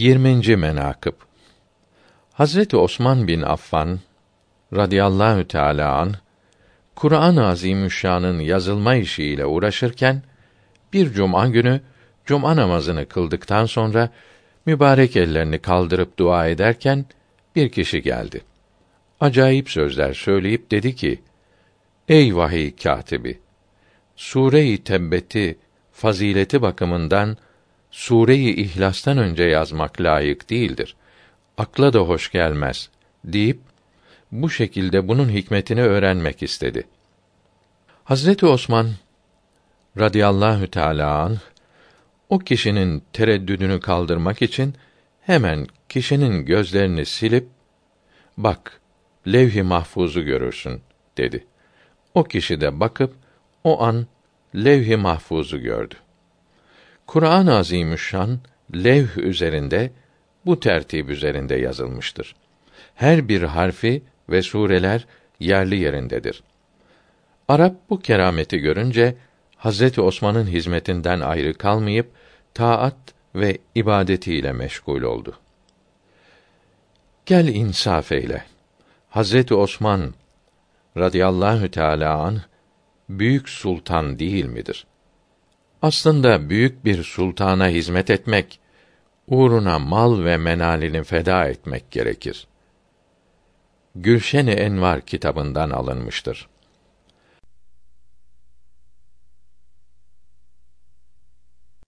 20. menakıb Hazreti Osman bin Affan radıyallahu teala an Kur'an-ı Azimüşşan'ın yazılma işiyle uğraşırken bir cuma günü cuma namazını kıldıktan sonra mübarek ellerini kaldırıp dua ederken bir kişi geldi. Acayip sözler söyleyip dedi ki: Ey vahiy katibi! Sure-i Tebbet'i fazileti bakımından Sure-i önce yazmak layık değildir. Akla da hoş gelmez deyip bu şekilde bunun hikmetini öğrenmek istedi. Hazreti Osman radıyallahu teala anh, o kişinin tereddüdünü kaldırmak için hemen kişinin gözlerini silip bak levh-i mahfuzu görürsün dedi. O kişi de bakıp o an levh-i mahfuzu gördü. Kur'an-ı Azimüşşan levh üzerinde bu tertip üzerinde yazılmıştır. Her bir harfi ve sureler yerli yerindedir. Arap bu kerameti görünce Hazreti Osman'ın hizmetinden ayrı kalmayıp taat ve ibadetiyle meşgul oldu. Gel insaf eyle. Hazreti Osman radıyallahu teala an büyük sultan değil midir? Aslında büyük bir sultana hizmet etmek, uğruna mal ve menalini feda etmek gerekir. Gülşen-i Envar kitabından alınmıştır.